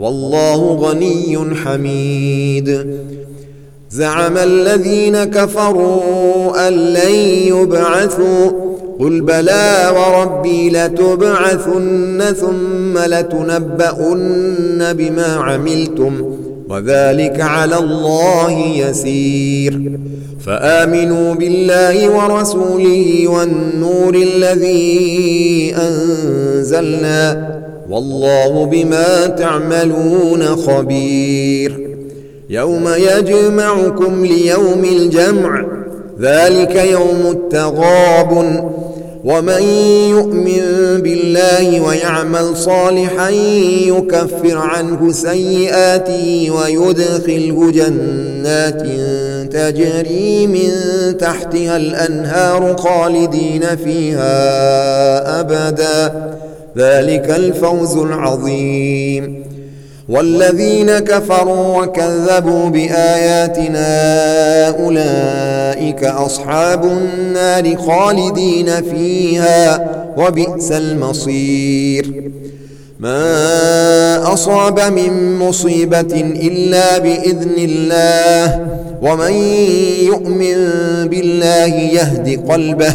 والله غني حميد. زعم الذين كفروا أن لن يبعثوا. قل بلى وربي لتبعثن ثم لتنبؤن بما عملتم. وذلك على الله يسير. فآمنوا بالله ورسوله والنور الذي أنزلنا. والله بما تعملون خبير. يوم يجمعكم ليوم الجمع ذلك يوم التغاب ومن يؤمن بالله ويعمل صالحا يكفر عنه سيئاته ويدخله جنات تجري من تحتها الأنهار خالدين فيها أبداً. ذلك الفوز العظيم. والذين كفروا وكذبوا بآياتنا أولئك أصحاب النار خالدين فيها وبئس المصير. ما أصاب من مصيبة إلا بإذن الله ومن يؤمن بالله يهد قلبه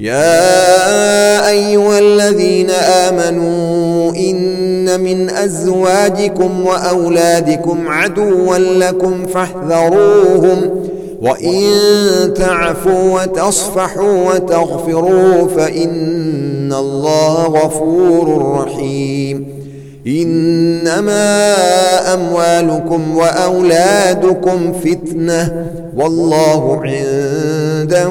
يا أيها الذين آمنوا إن من أزواجكم وأولادكم عدوا لكم فاحذروهم وإن تعفوا وتصفحوا وتغفروا فإن الله غفور رحيم. إنما أموالكم وأولادكم فتنة والله عنده